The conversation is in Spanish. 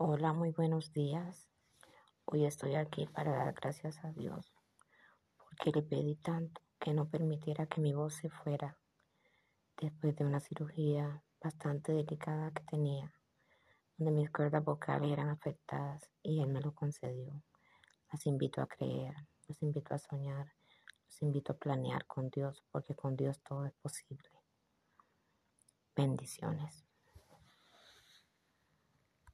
Hola, muy buenos días. Hoy estoy aquí para dar gracias a Dios porque le pedí tanto que no permitiera que mi voz se fuera después de una cirugía bastante delicada que tenía, donde mis cuerdas vocales eran afectadas y Él me lo concedió. Las invito a creer, los invito a soñar, los invito a planear con Dios porque con Dios todo es posible. Bendiciones.